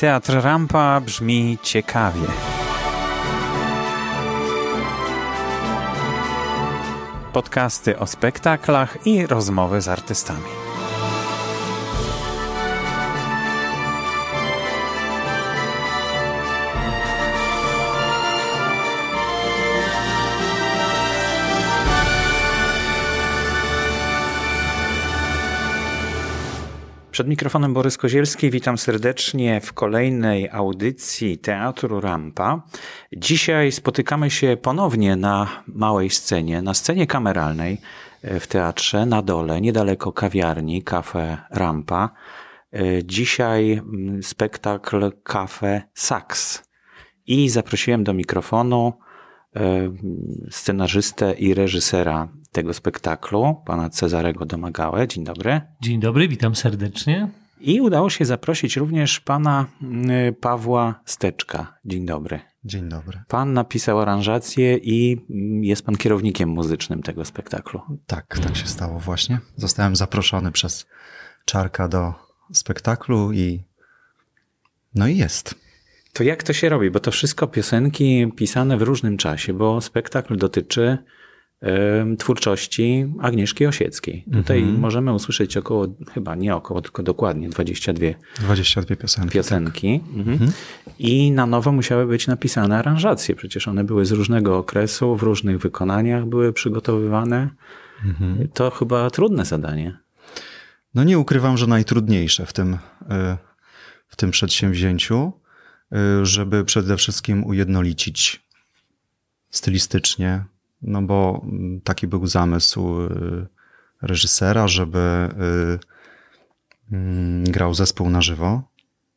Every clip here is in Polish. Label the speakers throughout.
Speaker 1: Teatr Rampa brzmi ciekawie. Podcasty o spektaklach i rozmowy z artystami. Przed mikrofonem Borys Kozielski, witam serdecznie w kolejnej audycji Teatru Rampa. Dzisiaj spotykamy się ponownie na małej scenie, na scenie kameralnej e, w teatrze, na dole, niedaleko kawiarni, kafe Rampa. E, dzisiaj mm, spektakl Kafe Saks. I zaprosiłem do mikrofonu scenarzystę i reżysera tego spektaklu, pana Cezarego Domagałę. Dzień dobry.
Speaker 2: Dzień dobry, witam serdecznie.
Speaker 1: I udało się zaprosić również pana y, Pawła Steczka. Dzień dobry.
Speaker 3: Dzień dobry.
Speaker 1: Pan napisał aranżację i mm, jest pan kierownikiem muzycznym tego spektaklu.
Speaker 3: Tak, tak się stało właśnie. Zostałem zaproszony przez Czarka do spektaklu i no i jest.
Speaker 1: To jak to się robi? Bo to wszystko piosenki pisane w różnym czasie, bo spektakl dotyczy twórczości Agnieszki Osieckiej. Tutaj mhm. możemy usłyszeć około, chyba nie około, tylko dokładnie 22,
Speaker 3: 22 piosenki.
Speaker 1: piosenki. Tak. Mhm. Mhm. I na nowo musiały być napisane aranżacje. Przecież one były z różnego okresu, w różnych wykonaniach były przygotowywane. To chyba trudne zadanie.
Speaker 3: No nie ukrywam, że najtrudniejsze w tym, e, w tym przedsięwzięciu, żeby przede wszystkim ujednolicić stylistycznie no bo mm, taki był zamysł y, reżysera, żeby y, mm, grał zespół na żywo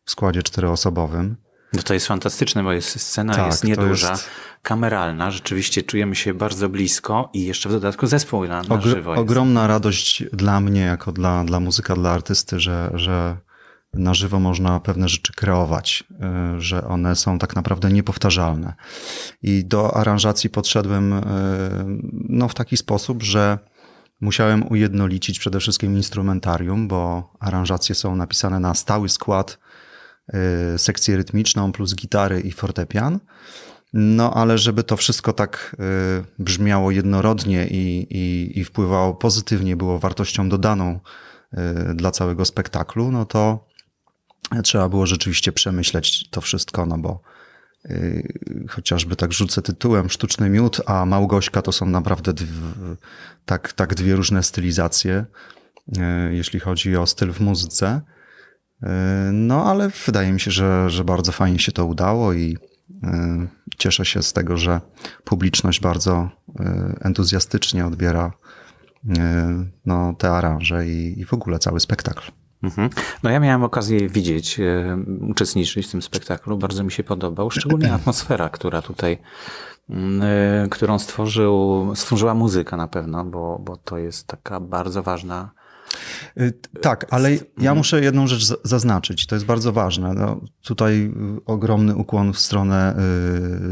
Speaker 3: w składzie czteroosobowym.
Speaker 1: No to jest fantastyczne, bo jest scena tak, jest nieduża, jest... kameralna, rzeczywiście czujemy się bardzo blisko i jeszcze w dodatku zespół na, na żywo.
Speaker 3: Jest. Ogromna radość dla mnie, jako dla, dla muzyka, dla artysty, że, że na żywo można pewne rzeczy kreować, y, że one są tak naprawdę niepowtarzalne. I do aranżacji podszedłem y, no, w taki sposób, że musiałem ujednolicić przede wszystkim instrumentarium, bo aranżacje są napisane na stały skład, y, sekcję rytmiczną plus gitary i fortepian. No, ale żeby to wszystko tak brzmiało jednorodnie i, i, i wpływało pozytywnie, było wartością dodaną dla całego spektaklu, no to trzeba było rzeczywiście przemyśleć to wszystko, no bo yy, chociażby tak rzucę tytułem Sztuczny Miód, a Małgośka to są naprawdę tak, tak dwie różne stylizacje, yy, jeśli chodzi o styl w muzyce. Yy, no ale wydaje mi się, że, że bardzo fajnie się to udało i yy, cieszę się z tego, że publiczność bardzo yy, entuzjastycznie odbiera no, te aranże i, i w ogóle cały spektakl.
Speaker 1: Mhm. No ja miałem okazję widzieć, e, uczestniczyć w tym spektaklu. Bardzo mi się podobał, szczególnie atmosfera, która tutaj, mm, e, którą stworzył, stworzyła muzyka na pewno, bo, bo to jest taka bardzo ważna
Speaker 3: tak, ale ja mhm. muszę jedną rzecz zaznaczyć, to jest bardzo ważne. No, tutaj ogromny ukłon w stronę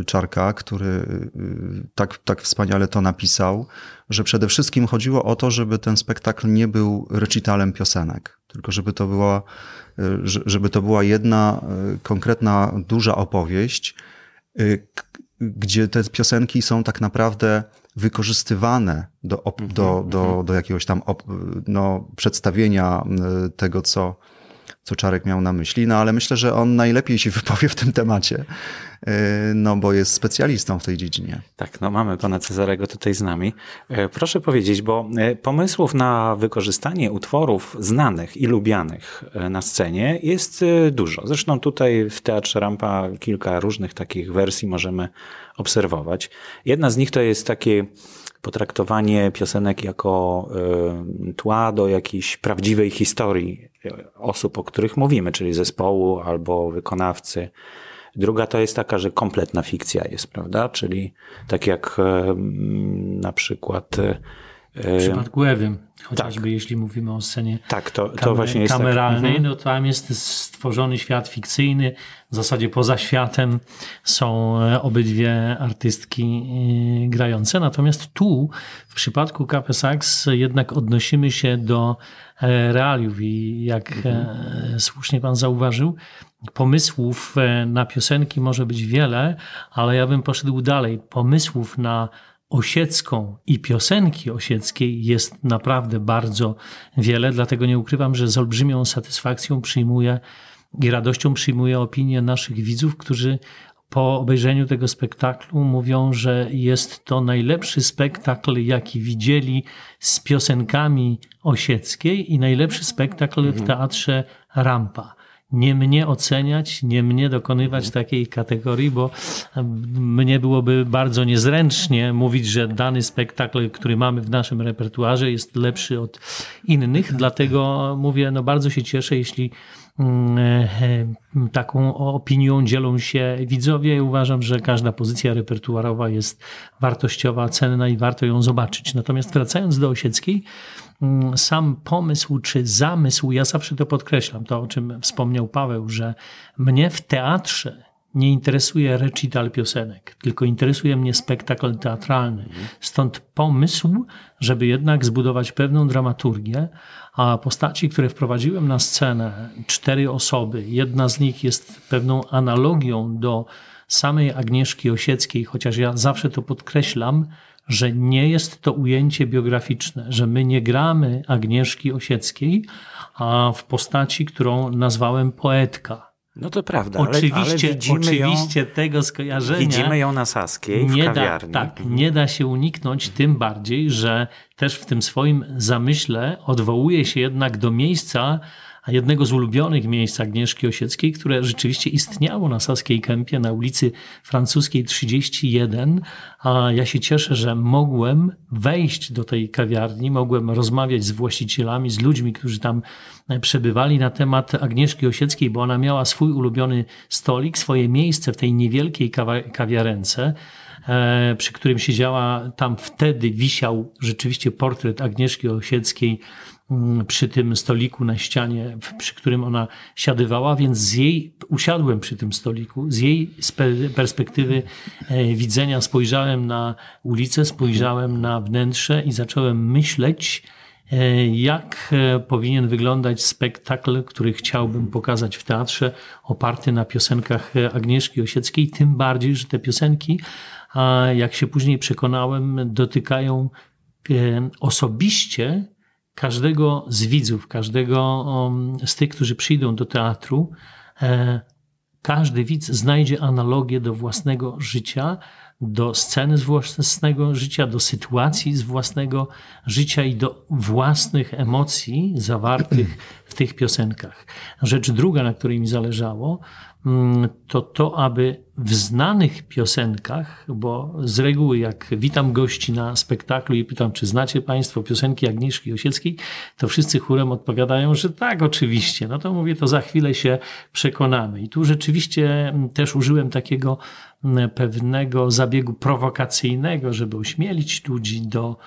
Speaker 3: y, Czarka, który y, tak, tak wspaniale to napisał, że przede wszystkim chodziło o to, żeby ten spektakl nie był recitalem piosenek tylko żeby to była, żeby to była jedna konkretna, duża opowieść, gdzie te piosenki są tak naprawdę wykorzystywane do, mhm, do, do, mhm. do jakiegoś tam no, przedstawienia tego, co, co Czarek miał na myśli, no ale myślę, że on najlepiej się wypowie w tym temacie, y, no bo jest specjalistą w tej dziedzinie.
Speaker 1: Tak, no mamy pana Cezarego tutaj z nami. E, proszę powiedzieć, bo e, pomysłów na wykorzystanie utworów znanych i lubianych e, na scenie jest dużo. Zresztą tutaj w Teatrze Rampa kilka różnych takich wersji możemy obserwować. Jedna z nich to jest takie potraktowanie piosenek jako tła do jakiejś prawdziwej historii osób, o których mówimy, czyli zespołu albo wykonawcy. Druga to jest taka, że kompletna fikcja jest, prawda? Czyli tak jak na przykład
Speaker 2: W przypadku Ewy, chociażby tak. jeśli mówimy o scenie
Speaker 1: tak, to, to kamer właśnie jest
Speaker 2: tak. kameralnej,
Speaker 1: tak.
Speaker 2: no tam jest stworzony świat fikcyjny. W zasadzie poza światem są e, obydwie artystki e, grające. Natomiast tu, w przypadku Cape Sax, jednak odnosimy się do e, realiów i jak mhm. słusznie pan zauważył, pomysłów na piosenki może być wiele, ale ja bym poszedł dalej. Pomysłów na osiecką i piosenki osieckiej jest naprawdę bardzo wiele, dlatego nie ukrywam, że z olbrzymią satysfakcją przyjmuję i radością przyjmuję opinię naszych widzów, którzy po obejrzeniu tego spektaklu mówią, że jest to najlepszy spektakl, jaki widzieli z piosenkami osieckiej i najlepszy spektakl w mhm. teatrze Rampa nie mnie oceniać, nie mnie dokonywać mhm. takiej kategorii, bo mnie byłoby bardzo niezręcznie mówić, że dany spektakl, który mamy w naszym repertuarze jest lepszy od innych. Tak. Dlatego mówię, no bardzo się cieszę, jeśli taką opinią dzielą się widzowie. Uważam, że każda pozycja repertuarowa jest wartościowa, cenna i warto ją zobaczyć. Natomiast wracając do Osieckiej, Mm, sam pomysł czy zamysł, ja zawsze to podkreślam, to o czym wspomniał Paweł, że mnie w teatrze nie interesuje recital piosenek, tylko interesuje mnie spektakl teatralny. Stąd pomysł, żeby jednak zbudować pewną dramaturgię, a postaci, które wprowadziłem na scenę, cztery osoby, jedna z nich jest pewną analogią do samej Agnieszki Osieckiej, chociaż ja zawsze to podkreślam, że nie jest to ujęcie biograficzne, że my nie gramy Agnieszki Osieckiej, a w postaci, którą nazwałem poetka.
Speaker 1: No to prawda,
Speaker 2: oczywiście,
Speaker 1: ale,
Speaker 2: oczywiście
Speaker 1: ją,
Speaker 2: tego skojarzenia.
Speaker 1: Widzimy ją na Saskiej w
Speaker 2: nie
Speaker 1: kawiarni.
Speaker 2: Da, tak, nie da się uniknąć, tym bardziej, że też w tym swoim zamyśle odwołuje się jednak do miejsca, jednego z ulubionych miejsc Agnieszki Osieckiej, które rzeczywiście istniało na Saskiej Kępie na ulicy Francuskiej 31. A ja się cieszę, że mogłem wejść do tej kawiarni, mogłem rozmawiać z właścicielami, z ludźmi, którzy tam przebywali na temat Agnieszki Osieckiej, bo ona miała swój ulubiony stolik, swoje miejsce w tej niewielkiej kawiarence e, przy którym siedziała, tam wtedy wisiał rzeczywiście portret Agnieszki Osieckiej Mm, przy tym stoliku na ścianie, przy którym ona siadywała, więc z jej, usiadłem przy tym stoliku, z jej perspektywy e, widzenia spojrzałem na ulicę, spojrzałem na wnętrze i zacząłem myśleć, e, jak e, powinien wyglądać spektakl, który chciałbym pokazać w teatrze, oparty na piosenkach Agnieszki Osieckiej, tym bardziej, że te piosenki, jak się później przekonałem, dotykają osobiście każdego z widzów, każdego um, z tych, którzy przyjdą do teatru, e, każdy widz znajdzie analogię do własnego życia, do sceny z własnego życia, do sytuacji z własnego życia i do własnych emocji zawartych w tych piosenkach. Rzecz druga, na której mi zależało, Mm, to to, aby w znanych piosenkach, bo z reguły jak witam gości na spektaklu i pytam, czy znacie Państwo piosenki Agnieszki Osieckiej, to wszyscy chórem odpowiadają, że tak, oczywiście. No to mówię, to za chwilę się przekonamy. I tu rzeczywiście też użyłem takiego pewnego zabiegu prowokacyjnego, żeby ośmielić ludzi do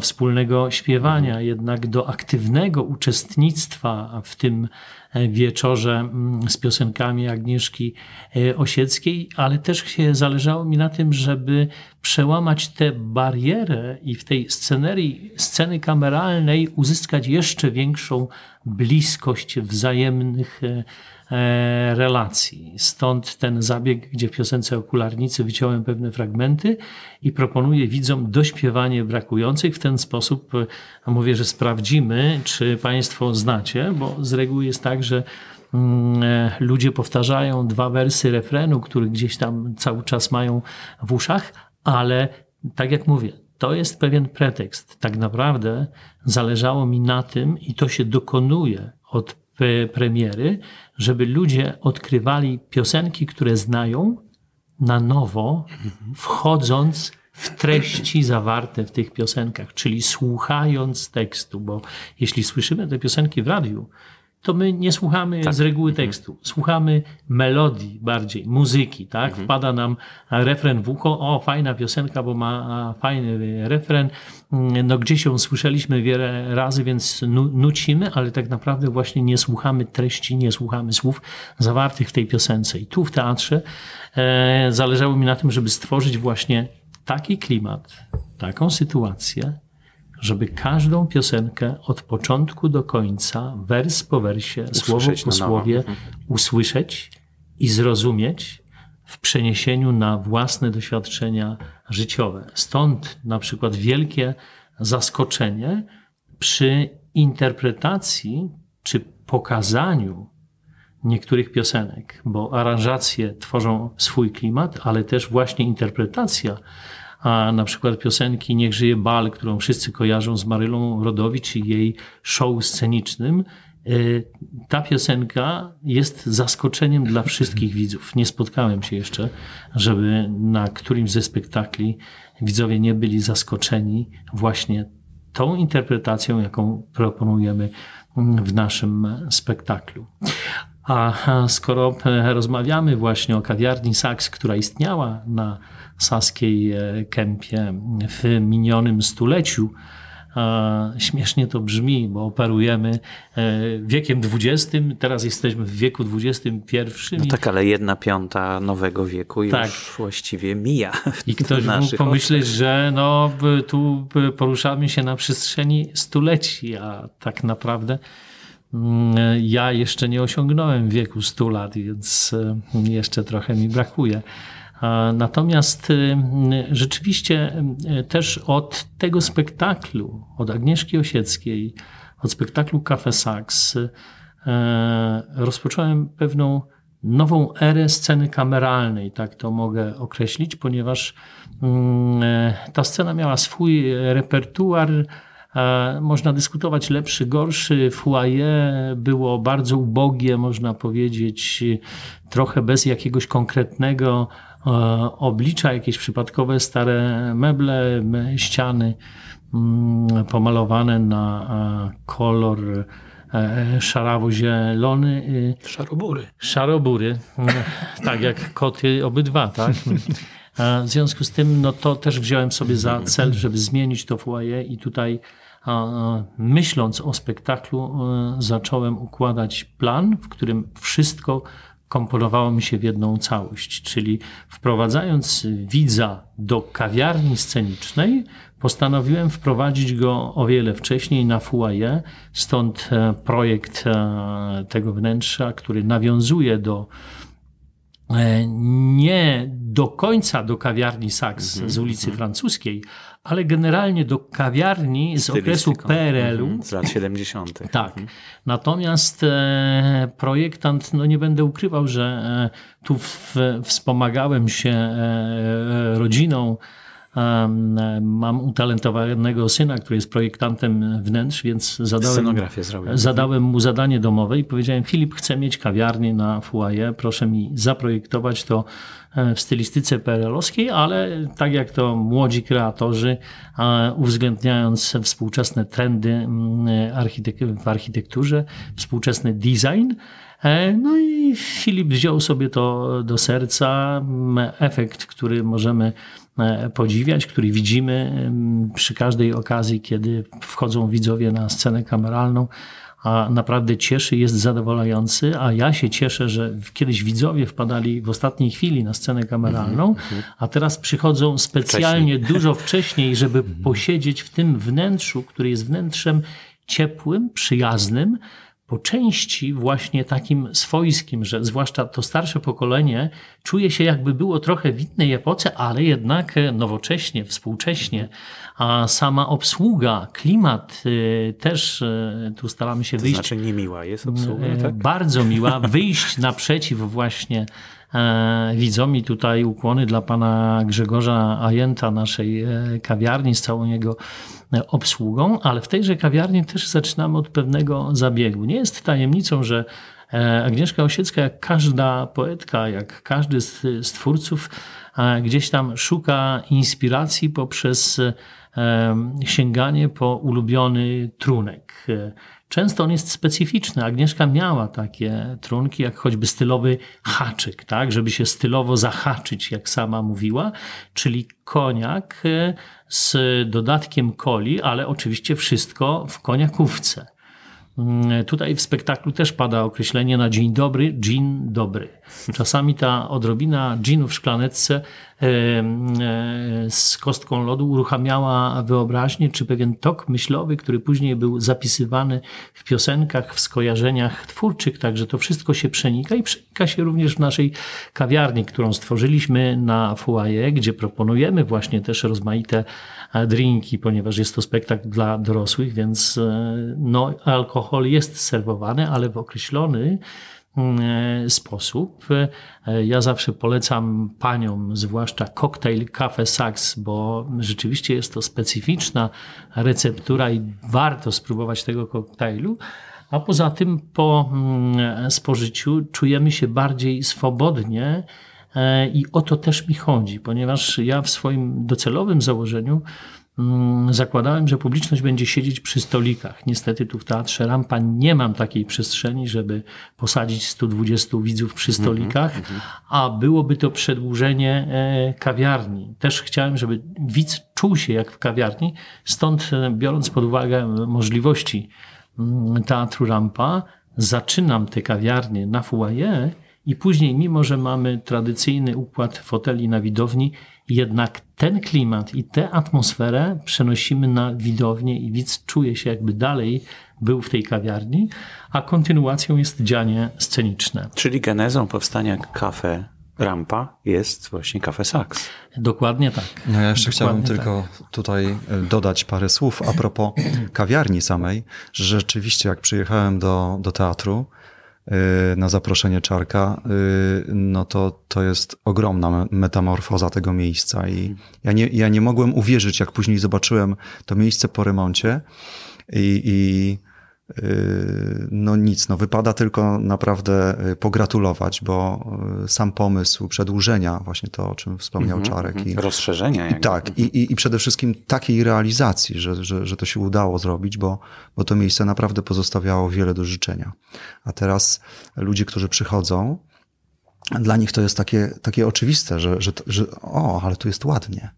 Speaker 2: wspólnego śpiewania, jednak do aktywnego uczestnictwa w tym e, wieczorze mm, z piosenkami Agnieszki e, Osieckiej, ale też się zależało mi na tym, żeby przełamać tę barierę i w tej scenerii, sceny kameralnej uzyskać jeszcze większą bliskość wzajemnych E, relacji. Stąd ten zabieg, gdzie w piosence Okularnicy wyciąłem pewne fragmenty i proponuję widzom dośpiewanie brakujących. W ten sposób e, mówię, że sprawdzimy, czy Państwo znacie, bo z reguły jest tak, że mm, e, ludzie powtarzają dwa wersy refrenu, który gdzieś tam cały czas mają w uszach, ale tak jak mówię, to jest pewien pretekst. Tak naprawdę zależało mi na tym, i to się dokonuje od premiery, żeby ludzie odkrywali piosenki, które znają na nowo, wchodząc w treści zawarte w tych piosenkach, czyli słuchając tekstu, bo jeśli słyszymy te piosenki w radiu, to my nie słuchamy tak. z reguły
Speaker 1: Mhm.
Speaker 2: tekstu. Słuchamy melodii bardziej, muzyki, tak?
Speaker 1: Mhm.
Speaker 2: Wpada nam refren w ucho, o fajna piosenka, bo ma fajny refren. No gdzieś ją słyszeliśmy wiele razy, więc nu nucimy, ale tak naprawdę właśnie nie słuchamy treści, nie słuchamy słów zawartych w tej piosence. I tu w teatrze e, zależało mi na tym, żeby stworzyć właśnie taki klimat, taką sytuację, żeby każdą piosenkę od początku do końca, wers po wersie, słowo
Speaker 1: Usłyszeć
Speaker 2: po
Speaker 1: na nowo.
Speaker 2: słowie,
Speaker 1: Mhm.
Speaker 2: usłyszeć i zrozumieć w przeniesieniu na własne doświadczenia życiowe. Stąd na przykład wielkie zaskoczenie przy interpretacji czy pokazaniu niektórych piosenek, bo aranżacje tworzą swój klimat, ale też właśnie interpretacja a na przykład piosenki Niech żyje bal, którą wszyscy kojarzą z Marylą Rodowicz i jej show scenicznym. Y, Ta piosenka jest zaskoczeniem dla wszystkich widzów. Nie spotkałem się jeszcze, żeby na którymś ze spektakli widzowie nie byli zaskoczeni właśnie tą interpretacją, jaką proponujemy w naszym spektaklu. A skoro e, rozmawiamy właśnie o kawiarni Saks, która istniała na Saskiej e, Kępie w minionym stuleciu, śmiesznie to brzmi, bo operujemy e, wiekiem XX, teraz jesteśmy w wieku XXI.
Speaker 1: No tak, ale jedna piąta nowego wieku już
Speaker 2: Tak.
Speaker 1: właściwie mija.
Speaker 2: I ktoś mógł pomyśleć, że no, tu poruszamy się na przestrzeni stuleci, a tak naprawdę ja jeszcze nie osiągnąłem wieku 100 lat, więc e, jeszcze trochę mi brakuje. Natomiast y, rzeczywiście też od tego spektaklu, od Agnieszki Osieckiej, od spektaklu Cafe Sax, rozpocząłem pewną nową erę sceny kameralnej, tak to mogę określić, ponieważ mm, e, ta scena miała swój repertuar. E, Można dyskutować lepszy, gorszy. Foyer było bardzo ubogie, można powiedzieć, trochę bez jakiegoś konkretnego e, oblicza, jakieś przypadkowe stare meble, ściany mm, pomalowane na e, kolor szarawo-zielony. y,
Speaker 1: Szarobury.
Speaker 2: Szarobury, mm, tak jak koty obydwa, tak? W związku z tym, no to też wziąłem sobie za cel, żeby zmienić to foyer i tutaj myśląc o spektaklu, e, zacząłem układać plan, w którym wszystko komponowało mi się w jedną całość, czyli wprowadzając widza do kawiarni scenicznej, postanowiłem wprowadzić go o wiele wcześniej na foyer, stąd e, projekt e, tego wnętrza, który nawiązuje do nie do końca do kawiarni Saks z ulicy Francuskiej, ale generalnie do kawiarni z okresu. PRL-u,
Speaker 1: Mhm, Z lat 70.
Speaker 2: tak. Natomiast e, projektant, no nie będę ukrywał, że e, tu w, wspomagałem się e, rodziną. Mam utalentowanego syna, który jest projektantem wnętrz, więc zadałem,
Speaker 1: Scenografię zrobił.
Speaker 2: zadałem mu zadanie domowe i powiedziałem: Filip, chcę mieć kawiarnię na foyer, proszę mi zaprojektować to e, w stylistyce PRL-owskiej, ale tak jak to młodzi kreatorzy, uwzględniając współczesne trendy mm, w architekturze, współczesny design. E, No i Filip wziął sobie to do serca. M, Efekt, który możemy podziwiać, który widzimy przy każdej okazji, kiedy wchodzą widzowie na scenę kameralną, a naprawdę cieszy, jest zadowalający, a ja się cieszę, że kiedyś widzowie wpadali w ostatniej chwili na scenę kameralną, a teraz przychodzą specjalnie dużo wcześniej, żeby posiedzieć w tym wnętrzu, który jest wnętrzem ciepłym, przyjaznym, po części właśnie takim swojskim, że zwłaszcza to starsze pokolenie czuje się jakby było trochę w innej epoce, ale jednak nowocześnie, współcześnie, a sama obsługa, klimat y, też y, tu staramy się
Speaker 1: To
Speaker 2: wyjść
Speaker 1: znaczy niemiła jest obsługa,
Speaker 2: E,
Speaker 1: tak?
Speaker 2: Bardzo miła. Wyjść naprzeciw właśnie e, widzom i tutaj ukłony dla pana Grzegorza Ajenta, naszej e, kawiarni z całą jego e, obsługą, ale w tejże kawiarni też zaczynamy od pewnego zabiegu. Nie jest tajemnicą, że E, Agnieszka Osiecka, jak każda poetka, jak każdy z, twórców, e, gdzieś tam szuka inspiracji poprzez sięganie po ulubiony trunek. Często on jest specyficzny. Agnieszka miała takie trunki, jak choćby stylowy haczyk, tak, żeby się stylowo zahaczyć, jak sama mówiła, czyli koniak e, z dodatkiem coli, ale oczywiście wszystko w koniakówce. Mm, tutaj w spektaklu też pada określenie na dzień dobry, dzień dobry. Czasami ta odrobina ginu w szklaneczce e, z kostką lodu uruchamiała wyobraźnię, czy pewien tok myślowy, który później był zapisywany w piosenkach, w skojarzeniach twórczych, także to wszystko się przenika i przenika się również w naszej kawiarni, którą stworzyliśmy na Foyer, gdzie proponujemy właśnie też rozmaite drinki, ponieważ jest to spektakl dla dorosłych, więc e, no, alkohol jest serwowany, ale w określony mm, sposób. E, ja zawsze polecam paniom, zwłaszcza koktajl Cafe Sax, bo rzeczywiście jest to specyficzna receptura i warto spróbować tego koktajlu. A poza tym po mm, spożyciu czujemy się bardziej swobodnie E, I o to też mi chodzi, ponieważ ja w swoim docelowym założeniu mm, zakładałem, że publiczność będzie siedzieć przy stolikach. Niestety tu w Teatrze Rampa nie mam takiej przestrzeni, żeby posadzić 120 widzów przy mhm, stolikach, mhm. a byłoby to przedłużenie e, kawiarni. Też chciałem, żeby widz czuł się jak w kawiarni, stąd e, biorąc pod uwagę możliwości mm, Teatru Rampa, zaczynam te kawiarnie na foyer i później, mimo że mamy tradycyjny układ foteli na widowni, jednak ten klimat i tę atmosferę przenosimy na widownię i widz czuje się jakby dalej był w tej kawiarni, a kontynuacją jest dzianie sceniczne.
Speaker 1: Czyli genezą powstania kafe Rampa jest właśnie kafe Saks.
Speaker 2: Dokładnie tak.
Speaker 3: No ja jeszcze Dokładnie chciałbym tylko tak. tutaj e, dodać parę słów a propos kawiarni samej, że rzeczywiście jak przyjechałem do, do teatru, na zaproszenie Czarka, y, no to, to jest ogromna metamorfoza tego miejsca i ja nie, ja nie mogłem uwierzyć, jak później zobaczyłem to miejsce po remoncie i, i no nic, no wypada tylko naprawdę yy, pogratulować, bo yy, sam pomysł przedłużenia, właśnie to, o czym wspomniał mm -hmm, Czarek.
Speaker 1: I, rozszerzenia.
Speaker 3: I, tak, i, i, i przede wszystkim takiej realizacji, że, że, że to się udało zrobić, bo, bo to miejsce naprawdę pozostawiało wiele do życzenia. A teraz ludzie, którzy przychodzą, dla nich to jest takie, takie oczywiste, że, że, że o, ale tu jest ładnie.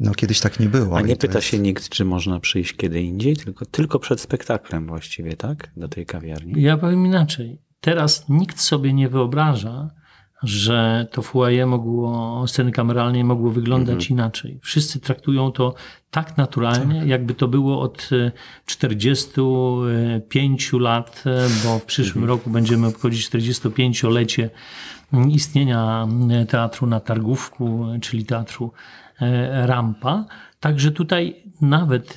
Speaker 3: No kiedyś tak nie było.
Speaker 1: A nie pyta jest... się nikt, czy można przyjść kiedy indziej, tylko, tylko przed spektaklem właściwie, tak? Do tej kawiarni.
Speaker 2: Ja powiem inaczej. Teraz nikt sobie nie wyobraża, że to foyer mogło, sceny kameralnej mogło wyglądać mhm. inaczej. Wszyscy traktują to tak naturalnie, tak. jakby to było od 45 e, lat, e, bo w przyszłym mhm. roku będziemy obchodzić 45-lecie istnienia teatru na Targówku, czyli teatru E, rampa. Także tutaj nawet e,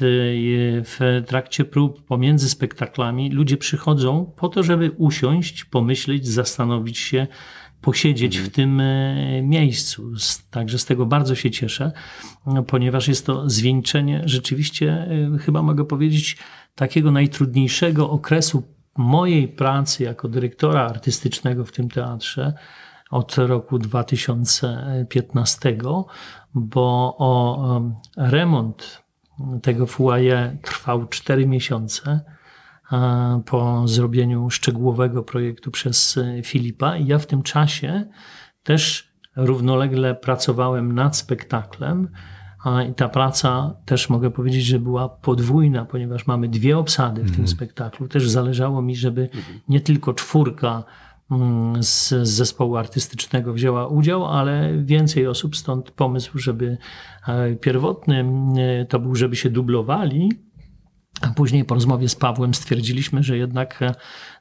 Speaker 2: w trakcie prób pomiędzy spektaklami ludzie przychodzą po to, żeby usiąść, pomyśleć, zastanowić się, posiedzieć w tym e, miejscu. Także z tego bardzo się cieszę, ponieważ jest to zwieńczenie rzeczywiście, chyba mogę powiedzieć, takiego najtrudniejszego okresu mojej pracy jako dyrektora artystycznego w tym teatrze od roku 2015, bo o remont tego foyer trwał 4 miesiące po zrobieniu szczegółowego projektu przez e, Filipa i ja w tym czasie też równolegle pracowałem nad spektaklem, i ta praca też mogę powiedzieć, że była podwójna, ponieważ mamy dwie obsady w tym mhm. spektaklu. Też zależało mi, żeby mhm. nie tylko czwórka Mm, z, zespołu artystycznego wzięła udział, ale więcej osób, stąd pomysł, żeby e, pierwotny e, to był, żeby się dublowali, później po rozmowie z Pawłem stwierdziliśmy, że jednak e,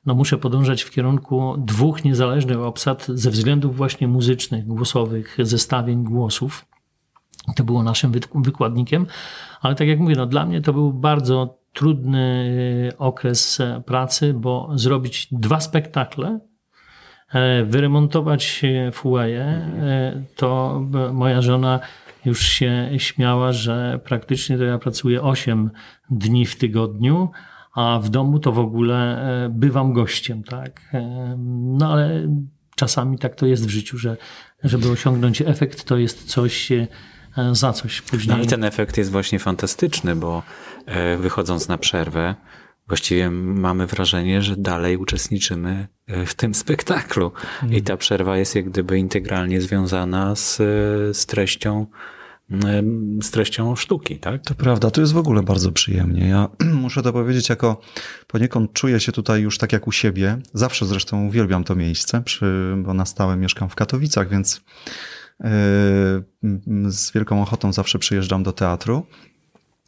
Speaker 2: no, muszę podążać w kierunku dwóch niezależnych obsad ze względów właśnie muzycznych, głosowych, zestawień głosów. To było naszym wykładnikiem, ale tak jak mówię, no, dla mnie to był bardzo trudny okres pracy, bo zrobić dwa spektakle E, wyremontować e, to moja żona już się śmiała, że praktycznie to ja pracuję 8 dni w tygodniu, a w domu to w ogóle bywam gościem, tak? No ale czasami tak to jest w życiu, że żeby osiągnąć efekt, to jest coś za coś później.
Speaker 1: No i ten efekt jest właśnie fantastyczny, bo wychodząc na przerwę, właściwie mamy wrażenie, że dalej uczestniczymy e, w tym spektaklu. Mm. I ta przerwa jest jak gdyby integralnie związana z, e, z treścią e, z treścią sztuki, tak?
Speaker 3: To prawda, to jest w ogóle bardzo przyjemnie. Ja muszę to powiedzieć, jako poniekąd czuję się tutaj już tak jak u siebie. Zawsze zresztą uwielbiam to miejsce, przy, bo na stałe mieszkam w Katowicach, więc z wielką ochotą zawsze przyjeżdżam do teatru.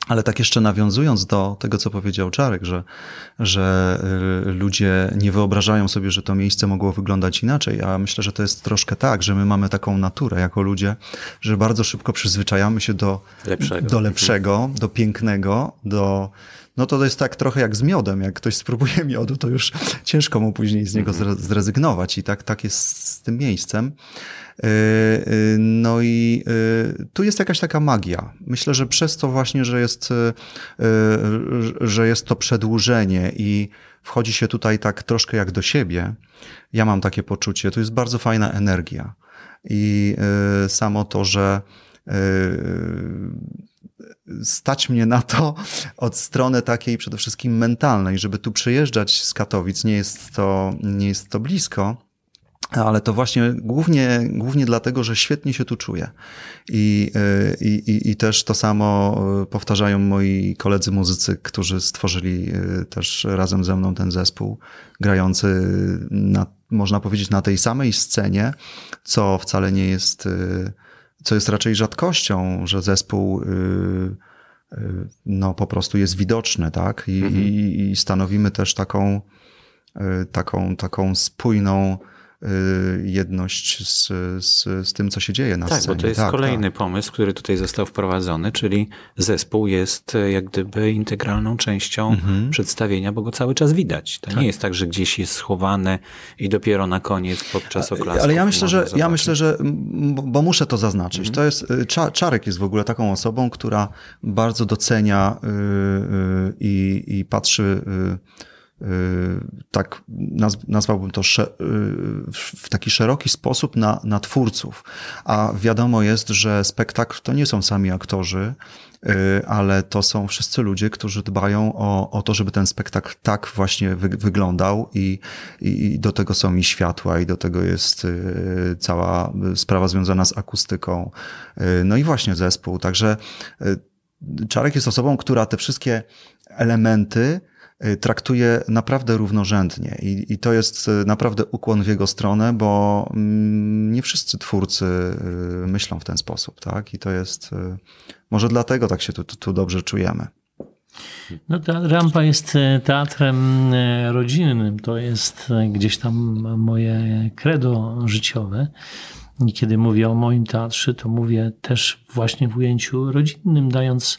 Speaker 3: Ale tak jeszcze nawiązując do tego, co powiedział Czarek, że, że y, ludzie nie wyobrażają sobie, że to miejsce mogło wyglądać inaczej, a myślę, że to jest troszkę tak, że my mamy taką naturę jako ludzie, że bardzo szybko przyzwyczajamy się do lepszego, do, lepszego, do pięknego, do, no to jest tak trochę jak z miodem. Jak ktoś spróbuje miodu, to już ciężko mu później z niego mhm. zrezygnować. I tak, tak jest z tym miejscem. E, e, no i e, tu jest jakaś taka magia. Myślę, że przez to właśnie, że jest, że jest to przedłużenie i wchodzi się tutaj tak troszkę jak do siebie, ja mam takie poczucie, tu jest bardzo fajna energia. I samo to, że stać mnie na to od strony takiej przede wszystkim mentalnej, żeby tu przyjeżdżać z Katowic, nie jest to, nie jest to blisko, ale to właśnie głównie, głównie dlatego, że świetnie się tu czuję. I, i, i, I też to samo powtarzają moi koledzy muzycy, którzy stworzyli y, też razem ze mną ten zespół, grający na, można powiedzieć, na tej samej scenie, co wcale nie jest y, co jest raczej rzadkością, że zespół y, y, no, po prostu jest widoczny, tak? I, mhm. i, i stanowimy też taką, y, taką, taką spójną Y, jedność z, z, z tym, co się dzieje na
Speaker 1: tak,
Speaker 3: scenie.
Speaker 1: Bo to jest tak, kolejny tak. pomysł, który tutaj został wprowadzony, czyli zespół jest e, jak gdyby integralną częścią mhm. przedstawienia, bo go cały czas widać. To tak. nie jest tak, że gdzieś jest schowane i dopiero na koniec podczas oklasków.
Speaker 3: Ale ja myślę, że, ja myślę, że bo muszę to zaznaczyć. Mhm. To jest, y, Czarek jest w ogóle taką osobą, która bardzo docenia i, i patrzy Y, tak nazwałbym to y, w taki szeroki sposób na, na twórców. A wiadomo jest, że spektakl to nie są sami aktorzy, y, ale to są wszyscy ludzie, którzy dbają o, o to, żeby ten spektakl tak właśnie wy, wyglądał i, i do tego są i światła, i do tego jest cała sprawa związana z akustyką. No i właśnie zespół. Także Czarek jest osobą, która te wszystkie elementy traktuje naprawdę równorzędnie i, i to jest y, naprawdę ukłon w jego stronę, bo mm, nie wszyscy twórcy y, myślą w ten sposób, tak? I to jest, może dlatego tak się tu, tu dobrze czujemy.
Speaker 2: No ta rampa jest teatrem rodzinnym, to jest gdzieś tam moje credo życiowe. I kiedy mówię o moim teatrze, to mówię też właśnie w ujęciu rodzinnym, dając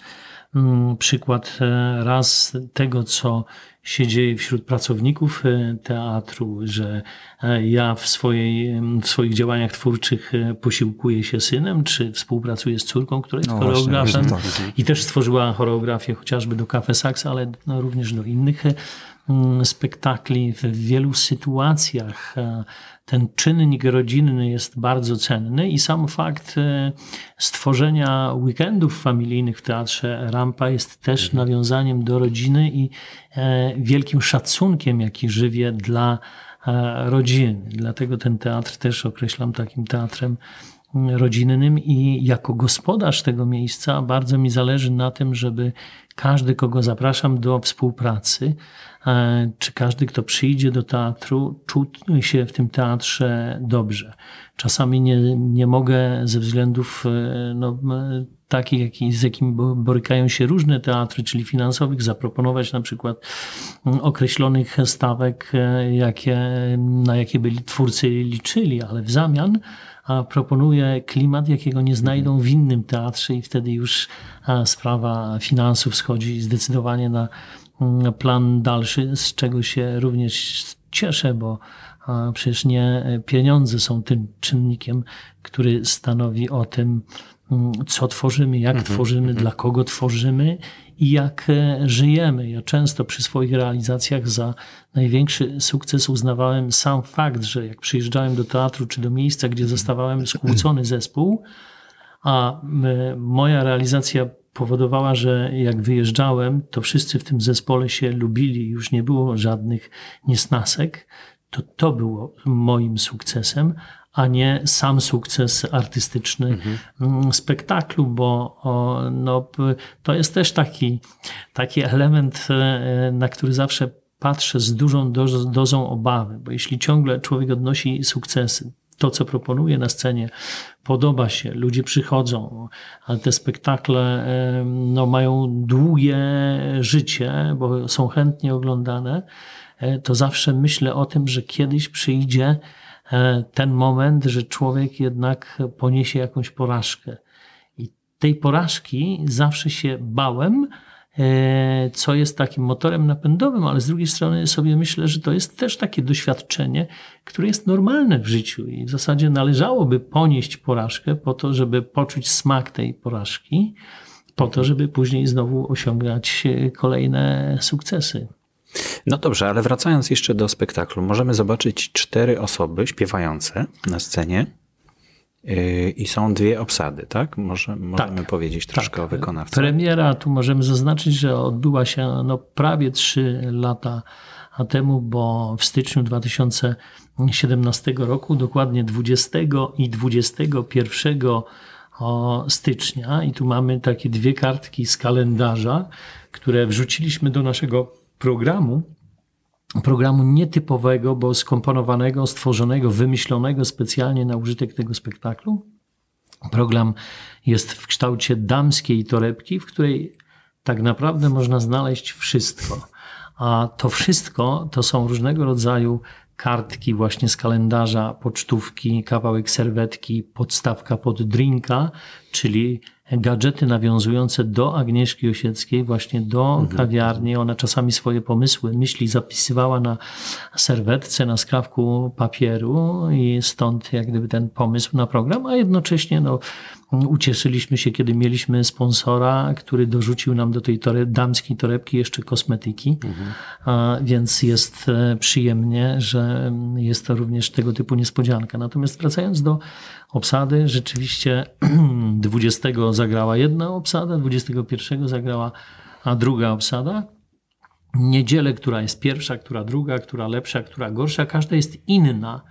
Speaker 2: przykład e, raz tego, co się dzieje wśród pracowników e, teatru, że e, ja w, swojej, w swoich działaniach twórczych posiłkuję się synem, czy współpracuję z córką, która jest no choreografem właśnie, tak. i też stworzyła choreografię chociażby do Cafe Sax, ale no również do innych mm, spektakli. W wielu sytuacjach ten czynnik rodzinny jest bardzo cenny i sam fakt e, stworzenia weekendów familijnych w teatrze Rampa jest też mhm. nawiązaniem do rodziny i e, wielkim szacunkiem, jaki żywię dla e, rodziny. Dlatego ten teatr też określam takim teatrem mm, rodzinnym i jako gospodarz tego miejsca bardzo mi zależy na tym, żeby każdy, kogo zapraszam do współpracy, E, czy każdy, kto przyjdzie do teatru, czuł się w tym teatrze dobrze. Czasami nie, nie mogę ze względów e, no, takich, z jakimi borykają się różne teatry, czyli finansowych, zaproponować na przykład określonych stawek, e, jakie, na jakie byli twórcy liczyli, ale w zamian a proponuje klimat, jakiego nie znajdą w innym teatrze i wtedy już sprawa finansów schodzi zdecydowanie na plan dalszy, z czego się również cieszę, bo przecież nie pieniądze są tym czynnikiem, który stanowi o tym, mm, co tworzymy, jak mhm. tworzymy, mhm. dla kogo tworzymy i jak e, żyjemy. Ja często przy swoich realizacjach za największy sukces uznawałem sam fakt, że jak przyjeżdżałem do teatru czy do miejsca, gdzie zostawałem skłócony zespół, a moja realizacja powodowała, że jak wyjeżdżałem, to wszyscy w tym zespole się lubili, już nie było żadnych niesnasek, to to było moim sukcesem, a nie sam sukces artystyczny mhm. Spektaklu, bo no, to jest też taki, taki element, e, na który zawsze patrzę z dużą dozą obawy, bo jeśli ciągle człowiek odnosi sukcesy, to, co proponuje na scenie, podoba się, ludzie przychodzą, ale te spektakle no, mają długie życie, bo są chętnie oglądane, e, to zawsze myślę o tym, że kiedyś przyjdzie e, ten moment, że człowiek jednak poniesie jakąś porażkę. I tej porażki zawsze się bałem, E, co jest takim motorem napędowym, ale z drugiej strony sobie myślę, że to jest też takie doświadczenie, które jest normalne w życiu i w zasadzie należałoby ponieść porażkę po to, żeby poczuć smak tej porażki, po to, żeby później znowu osiągać kolejne sukcesy.
Speaker 1: No dobrze, ale wracając jeszcze do spektaklu, możemy zobaczyć cztery osoby śpiewające na scenie. Yy, I są dwie obsady, tak? Może, możemy tak, powiedzieć troszkę tak. o wykonawcy.
Speaker 2: Premiera, tu możemy zaznaczyć, że odbyła się no, prawie trzy lata temu, bo w styczniu 2017 roku, dokładnie 20 i 21 stycznia, i tu mamy takie dwie kartki z kalendarza, które wrzuciliśmy do naszego programu programu nietypowego, bo skomponowanego, stworzonego, wymyślonego specjalnie na użytek tego spektaklu. Program jest w kształcie damskiej torebki, w której tak naprawdę można znaleźć wszystko. A to wszystko to są różnego rodzaju kartki właśnie z kalendarza, pocztówki, kawałek serwetki, podstawka pod drinka, czyli gadżety nawiązujące do Agnieszki Osieckiej, właśnie do mhm. kawiarni. Ona czasami swoje pomysły, myśli zapisywała na serwetce, na skrawku papieru i stąd jak gdyby ten pomysł na program, a jednocześnie no, Ucieszyliśmy się, kiedy mieliśmy sponsora, który dorzucił nam do tej tore, damskiej torebki jeszcze kosmetyki, mhm. więc jest e, przyjemnie, że jest to również tego typu niespodzianka. Natomiast wracając do obsady, rzeczywiście 20 zagrała jedna obsada, 21 zagrała a druga obsada. Niedzielę, która jest pierwsza, która druga, która lepsza, która gorsza, każda jest inna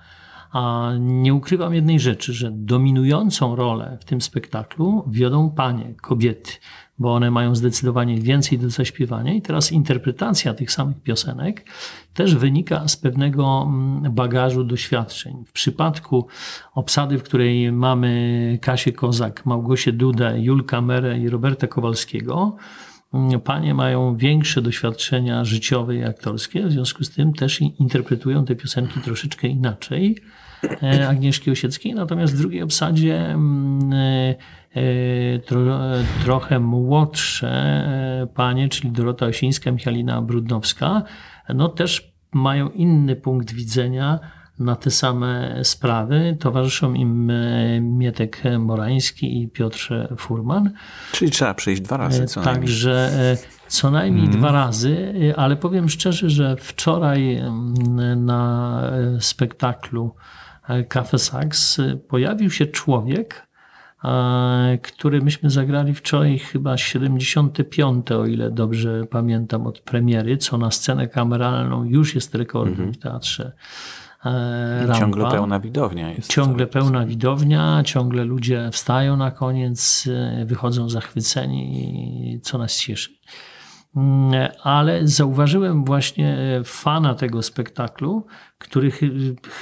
Speaker 2: a nie ukrywam jednej rzeczy, że dominującą rolę w tym spektaklu wiodą panie, kobiety, bo one mają zdecydowanie więcej do zaśpiewania i teraz interpretacja tych samych piosenek też wynika z pewnego mm, bagażu doświadczeń. W przypadku obsady, w której mamy Kasię Kozak, Małgosię Dudę, Julka Merę i Roberta Kowalskiego, mm, Panie mają większe doświadczenia życiowe i aktorskie, w związku z tym też interpretują te piosenki troszeczkę inaczej. E, Agnieszki Osieckiej, natomiast w drugiej obsadzie mm, e, e, tro, trochę młodsze panie, czyli Dorota Osińska, Michalina Brudnowska, no też mają inny punkt widzenia na te same sprawy. Towarzyszą im Mietek Morański i Piotr Furman.
Speaker 1: Czyli trzeba przyjść dwa razy co
Speaker 2: najmniej. Także co najmniej mm. dwa razy, ale powiem szczerze, że wczoraj mm, na spektaklu Cafe Sax pojawił się człowiek, e, który myśmy zagrali wczoraj chyba 75, o ile dobrze pamiętam, od premiery, co na scenę kameralną już jest rekordem mm -hmm. w teatrze.
Speaker 1: E, Rampa. Ciągle pełna widownia jest.
Speaker 2: Ciągle pełna widownia, ciągle ludzie wstają na koniec, e, wychodzą zachwyceni, co nas cieszy. Mm, ale zauważyłem właśnie fana tego spektaklu, który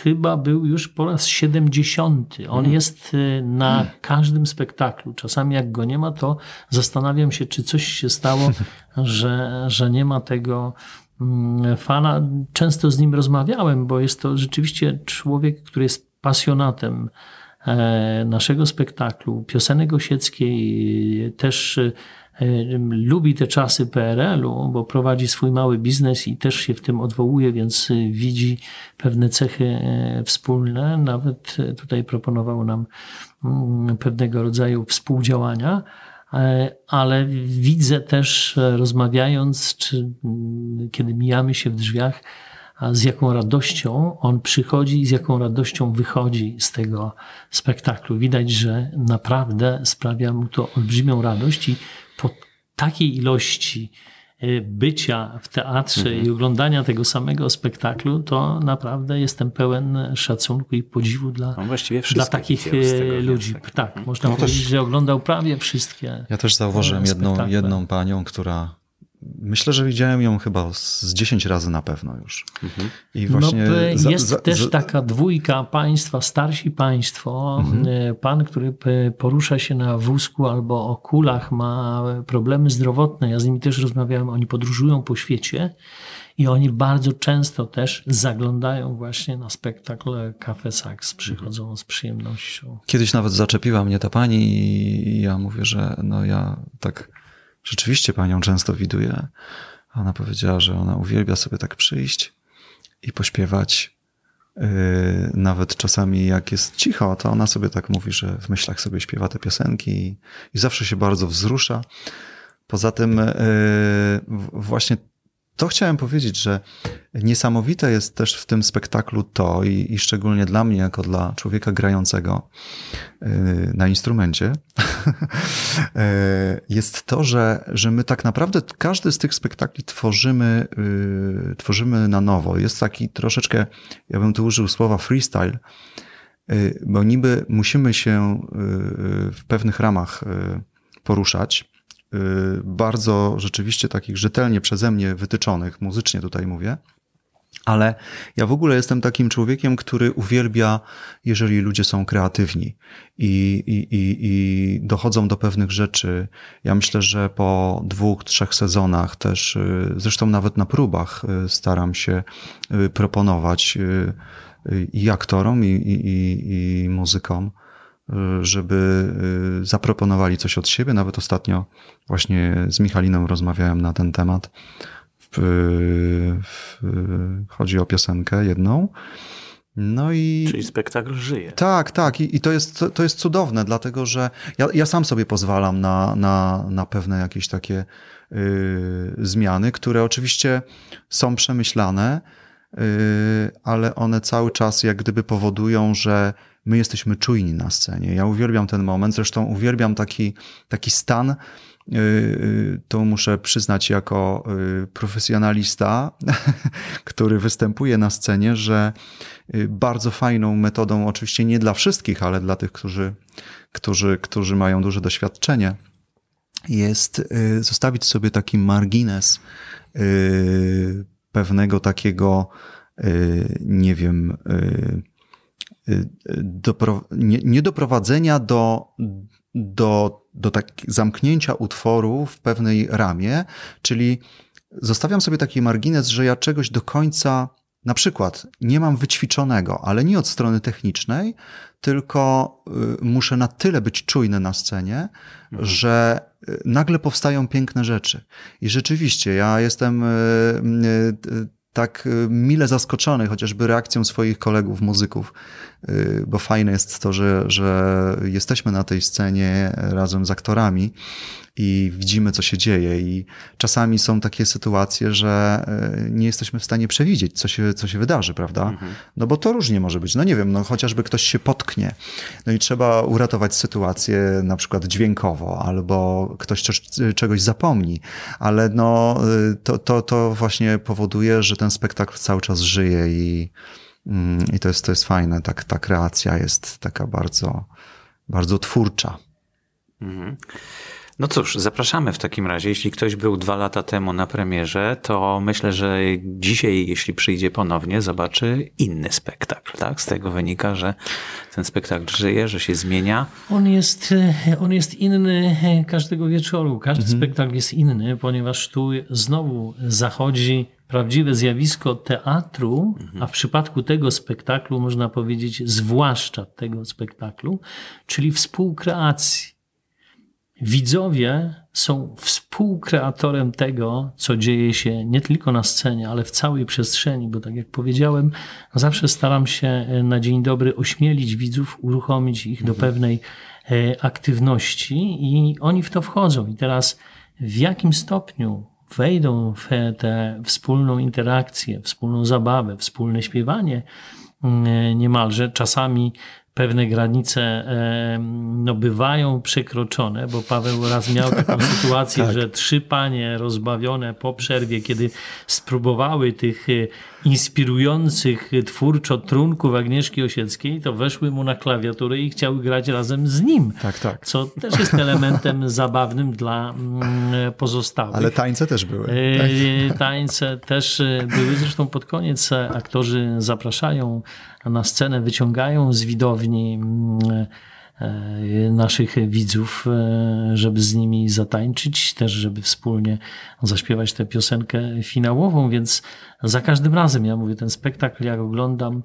Speaker 2: chyba był już po raz 70. On mhm. jest y, na mhm. każdym spektaklu. Czasami jak go nie ma, to zastanawiam się, czy coś się stało, że, że nie ma tego mm, fana. Często z nim rozmawiałem, bo jest to rzeczywiście człowiek, który jest pasjonatem e, naszego spektaklu, piosenek osieckiej, też lubi te czasy PRL-u, bo prowadzi swój mały biznes i też się w tym odwołuje, więc widzi pewne cechy wspólne. Nawet tutaj proponował nam mm, pewnego rodzaju współdziałania. Ale widzę też, rozmawiając, czy mm, kiedy mijamy się w drzwiach, z jaką radością on przychodzi i z jaką radością wychodzi z tego spektaklu. Widać, że naprawdę sprawia mu to olbrzymią radość i takiej ilości y, bycia w teatrze mhm. i oglądania tego samego spektaklu, to naprawdę jestem pełen szacunku i podziwu dla, no dla takich y, ludzi. Tak, mhm. można no powiedzieć, też, że oglądał prawie wszystkie.
Speaker 3: Ja też zauważyłem jedną, jedną panią, która Myślę, że widziałem ją chyba z 10 razy na pewno już. Mhm.
Speaker 2: I właśnie no, jest za, za, też taka dwójka państwa, starsi państwo. Mhm. E, pan, który porusza się na wózku albo o kulach, ma problemy zdrowotne. Ja z nimi też rozmawiałem. Oni podróżują po świecie i oni bardzo często też zaglądają właśnie na spektakl Cafe Sax, przychodzą mhm. z przyjemnością.
Speaker 3: Kiedyś nawet zaczepiła mnie ta pani i ja mówię, że no ja tak rzeczywiście panią często widuję. Ona powiedziała, że ona uwielbia sobie tak przyjść i pośpiewać. Yy, nawet czasami jak jest cicho, to ona sobie tak mówi, że w myślach sobie śpiewa te piosenki i, zawsze się bardzo wzrusza. Poza tym, yy, właśnie to chciałem powiedzieć, że niesamowite jest też w tym spektaklu to, i, i szczególnie dla mnie, jako dla człowieka grającego yy, na instrumencie, yy, jest to, że, że my tak naprawdę każdy z tych spektakli tworzymy, yy, tworzymy na nowo. Jest taki troszeczkę, ja bym tu użył słowa freestyle, bo niby musimy się w pewnych ramach poruszać, Y, bardzo rzeczywiście takich rzetelnie przeze mnie wytyczonych, muzycznie tutaj mówię. Ale ja w ogóle jestem takim człowiekiem, który uwielbia, jeżeli ludzie są kreatywni i, i, i, i dochodzą do pewnych rzeczy. Ja myślę, że po dwóch, trzech sezonach też, y, zresztą nawet na próbach y, staram się proponować i aktorom, i, i, i muzykom żeby y, zaproponowali coś od siebie. Nawet ostatnio właśnie z Michaliną rozmawiałem na ten temat. W, w, chodzi o piosenkę jedną.
Speaker 1: No i. Czyli spektakl żyje.
Speaker 3: Tak, tak. I, i to, jest, to jest cudowne, dlatego że ja, ja sam sobie pozwalam na, na, na pewne jakieś takie y, zmiany, które oczywiście są przemyślane, y, ale one cały czas jak gdyby powodują, że my jesteśmy czujni na scenie. Ja uwielbiam ten moment, zresztą uwielbiam taki, taki stan, y, y, to muszę przyznać jako y, profesjonalista, który występuje na scenie, że bardzo fajną metodą, oczywiście nie dla wszystkich, ale dla tych, którzy, którzy, którzy mają duże doświadczenie, jest zostawić sobie taki margines pewnego takiego, nie wiem, dopro, nie, nie doprowadzenia do, do, do tak zamknięcia utworu w pewnej ramie, czyli zostawiam sobie taki margines, że ja czegoś do końca na przykład nie mam wyćwiczonego, ale nie od strony technicznej, tylko y, muszę na tyle być czujny na scenie, mhm. że y, nagle powstają piękne rzeczy. I rzeczywiście, ja jestem y, tak mile zaskoczony chociażby reakcją swoich kolegów, muzyków, Y, bo fajne jest to, że, że jesteśmy na tej scenie razem z aktorami i widzimy, co się dzieje. I czasami są takie sytuacje, że y, nie jesteśmy w stanie przewidzieć, co się, co się wydarzy, prawda? Mhm. No bo to różnie może być. No nie wiem, no chociażby ktoś się potknie, no i trzeba uratować sytuację na przykład dźwiękowo, albo ktoś czegoś zapomni, ale no y, to, to, to właśnie powoduje, że ten spektakl cały czas żyje i Mm, I to jest, to jest fajne, tak, ta kreacja jest taka bardzo, bardzo twórcza. Mhm.
Speaker 1: No cóż, zapraszamy w takim razie. Jeśli ktoś był dwa lata temu na premierze, to myślę, że dzisiaj, jeśli przyjdzie ponownie, zobaczy inny spektakl. Tak? Z tego wynika, że ten spektakl żyje, że się zmienia.
Speaker 2: On jest, on jest inny każdego wieczoru. Każdy mhm. spektakl jest inny, ponieważ tu znowu zachodzi prawdziwe zjawisko teatru, a w przypadku tego spektaklu można powiedzieć, zwłaszcza tego spektaklu, czyli współkreacji. widzowie są współkreatorem tego, co dzieje się nie tylko na scenie, ale w całej przestrzeni, bo tak jak powiedziałem, zawsze staram się e, na dzień dobry ośmielić widzów, uruchomić ich do mhm. pewnej e, aktywności i oni w to wchodzą. I teraz w jakim stopniu wejdą w tę wspólną interakcję, wspólną zabawę, wspólne śpiewanie, mm, niemalże czasami pewne granice no, bywają przekroczone, bo Paweł raz miał taką sytuację, tak. że trzy panie rozbawione po przerwie, kiedy spróbowały tych e, inspirujących twórczo trunków Agnieszki Osieckiej, to weszły mu na klawiaturę i chciały grać razem z nim.
Speaker 3: Tak, tak.
Speaker 2: Co też jest elementem zabawnym dla mm, pozostałych.
Speaker 3: Ale tańce też były.
Speaker 2: E, tak? Tańce też e, były. Zresztą pod koniec aktorzy zapraszają na scenę, wyciągają z widowni mm, e, naszych widzów, e, żeby z nimi zatańczyć, też żeby wspólnie zaśpiewać tę piosenkę finałową, więc za każdym razem, ja mówię, ten spektakl jak oglądam,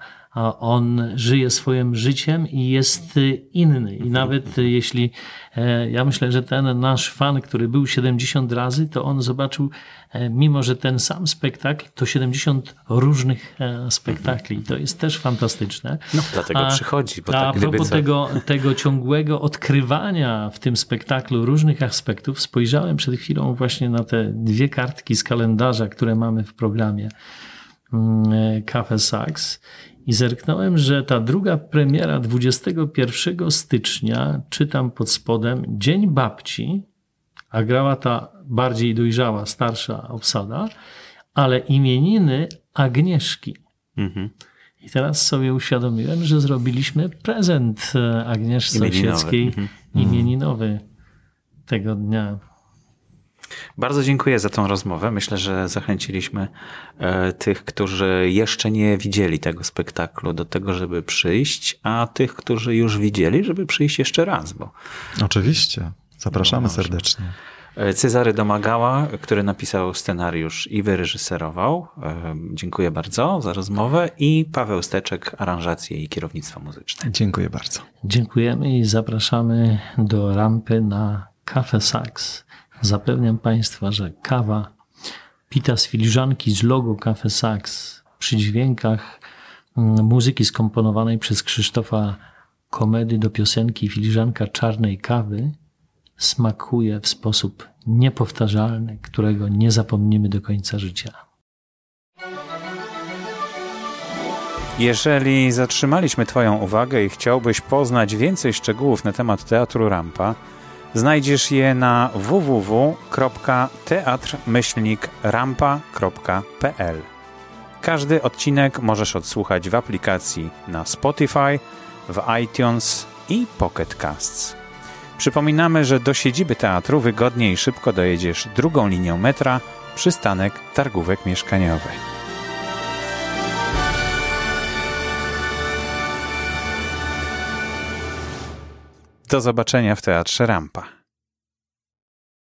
Speaker 2: on żyje swoim życiem i jest inny. I nawet jeśli e, ja myślę, że ten nasz fan, który był 70 razy, to on zobaczył, e, mimo że ten sam spektakl, to 70 różnych e, spektakli. To jest też fantastyczne.
Speaker 1: No, dlatego a, przychodzi.
Speaker 2: Bo tak, a propos tego, tego ciągłego odkrywania w tym spektaklu różnych aspektów, spojrzałem przed chwilą właśnie na te dwie kartki z kalendarza, które mamy w programie. Mm, Cafe Sax i zerknąłem, że ta druga premiera 21 stycznia, czytam pod spodem, Dzień Babci, a grała ta bardziej dojrzała, starsza obsada, ale imieniny Agnieszki. Mhm. I teraz sobie uświadomiłem, że zrobiliśmy prezent e, Agnieszce. Osieckiej mhm. imieninowy tego dnia.
Speaker 1: Bardzo dziękuję za tą rozmowę. Myślę, że zachęciliśmy e, tych, którzy jeszcze nie widzieli tego spektaklu, do tego, żeby przyjść, a tych, którzy już widzieli, żeby przyjść jeszcze raz. Bo...
Speaker 3: Oczywiście. Zapraszamy no, serdecznie.
Speaker 1: E, Cezary Domagała, który napisał scenariusz i wyreżyserował. E, dziękuję bardzo za rozmowę. I Paweł Steczek, aranżację i kierownictwo muzyczne.
Speaker 3: Dziękuję bardzo.
Speaker 2: Dziękujemy i zapraszamy do rampy na Cafe Sax Zapewniam Państwa, że kawa pita z filiżanki z logo Cafe Sax przy dźwiękach mm, muzyki skomponowanej przez Krzysztofa Komedy do piosenki Filiżanka czarnej kawy smakuje w sposób niepowtarzalny, którego nie zapomnimy do końca życia.
Speaker 1: Jeżeli zatrzymaliśmy Twoją uwagę i chciałbyś poznać więcej szczegółów na temat Teatru Rampa, Znajdziesz je na www.teatr-rampa.pl. Każdy odcinek możesz odsłuchać w aplikacji na Spotify, w iTunes i Pocket Casts. Przypominamy, że do siedziby teatru wygodnie i szybko dojedziesz drugą linią metra, przystanek Targówek Mieszkaniowych. Do zobaczenia w Teatrze Rampa.